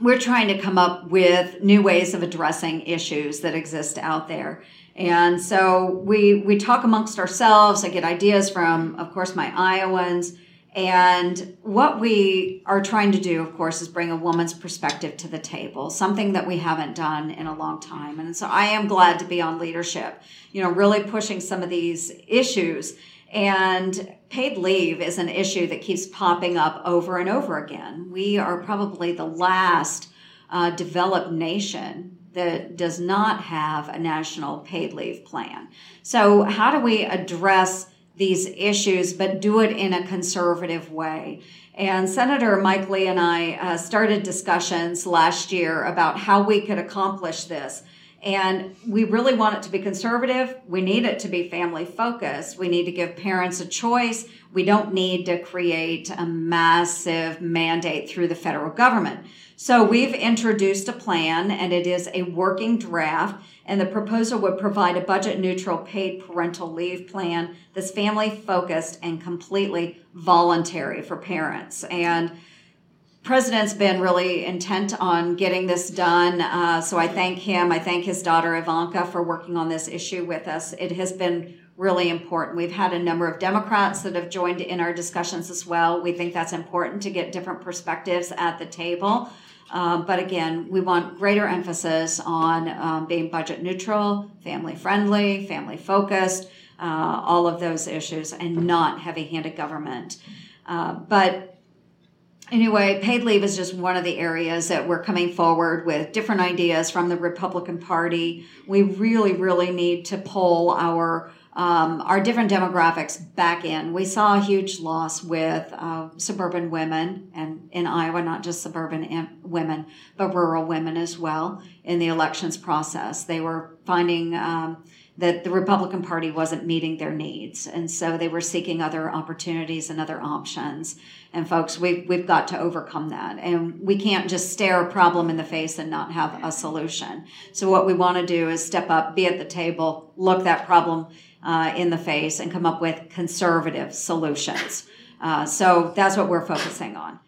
we're trying to come up with new ways of addressing issues that exist out there. And so we we talk amongst ourselves. I get ideas from, of course, my Iowans. And what we are trying to do, of course, is bring a woman's perspective to the table, something that we haven't done in a long time. And so I am glad to be on leadership, you know, really pushing some of these issues. And paid leave is an issue that keeps popping up over and over again. We are probably the last uh, developed nation that does not have a national paid leave plan. So, how do we address these issues, but do it in a conservative way? And Senator Mike Lee and I uh, started discussions last year about how we could accomplish this. And we really want it to be conservative. We need it to be family focused. We need to give parents a choice. We don't need to create a massive mandate through the federal government. So we've introduced a plan and it is a working draft. And the proposal would provide a budget neutral paid parental leave plan that's family focused and completely voluntary for parents. And president's been really intent on getting this done. Uh, so I thank him. I thank his daughter Ivanka for working on this issue with us. It has been really important. We've had a number of Democrats that have joined in our discussions as well. We think that's important to get different perspectives at the table. Um, but again, we want greater emphasis on um, being budget neutral, family friendly, family focused, uh, all of those issues, and not heavy handed government. Uh, but anyway, paid leave is just one of the areas that we're coming forward with different ideas from the Republican Party. We really, really need to pull our um, our different demographics back in. We saw a huge loss with uh, suburban women, and in Iowa, not just suburban women, but rural women as well in the elections process. They were finding um, that the Republican Party wasn't meeting their needs. And so they were seeking other opportunities and other options. And folks, we've, we've got to overcome that. And we can't just stare a problem in the face and not have a solution. So what we want to do is step up, be at the table, look that problem uh, in the face, and come up with conservative solutions. Uh, so that's what we're focusing on.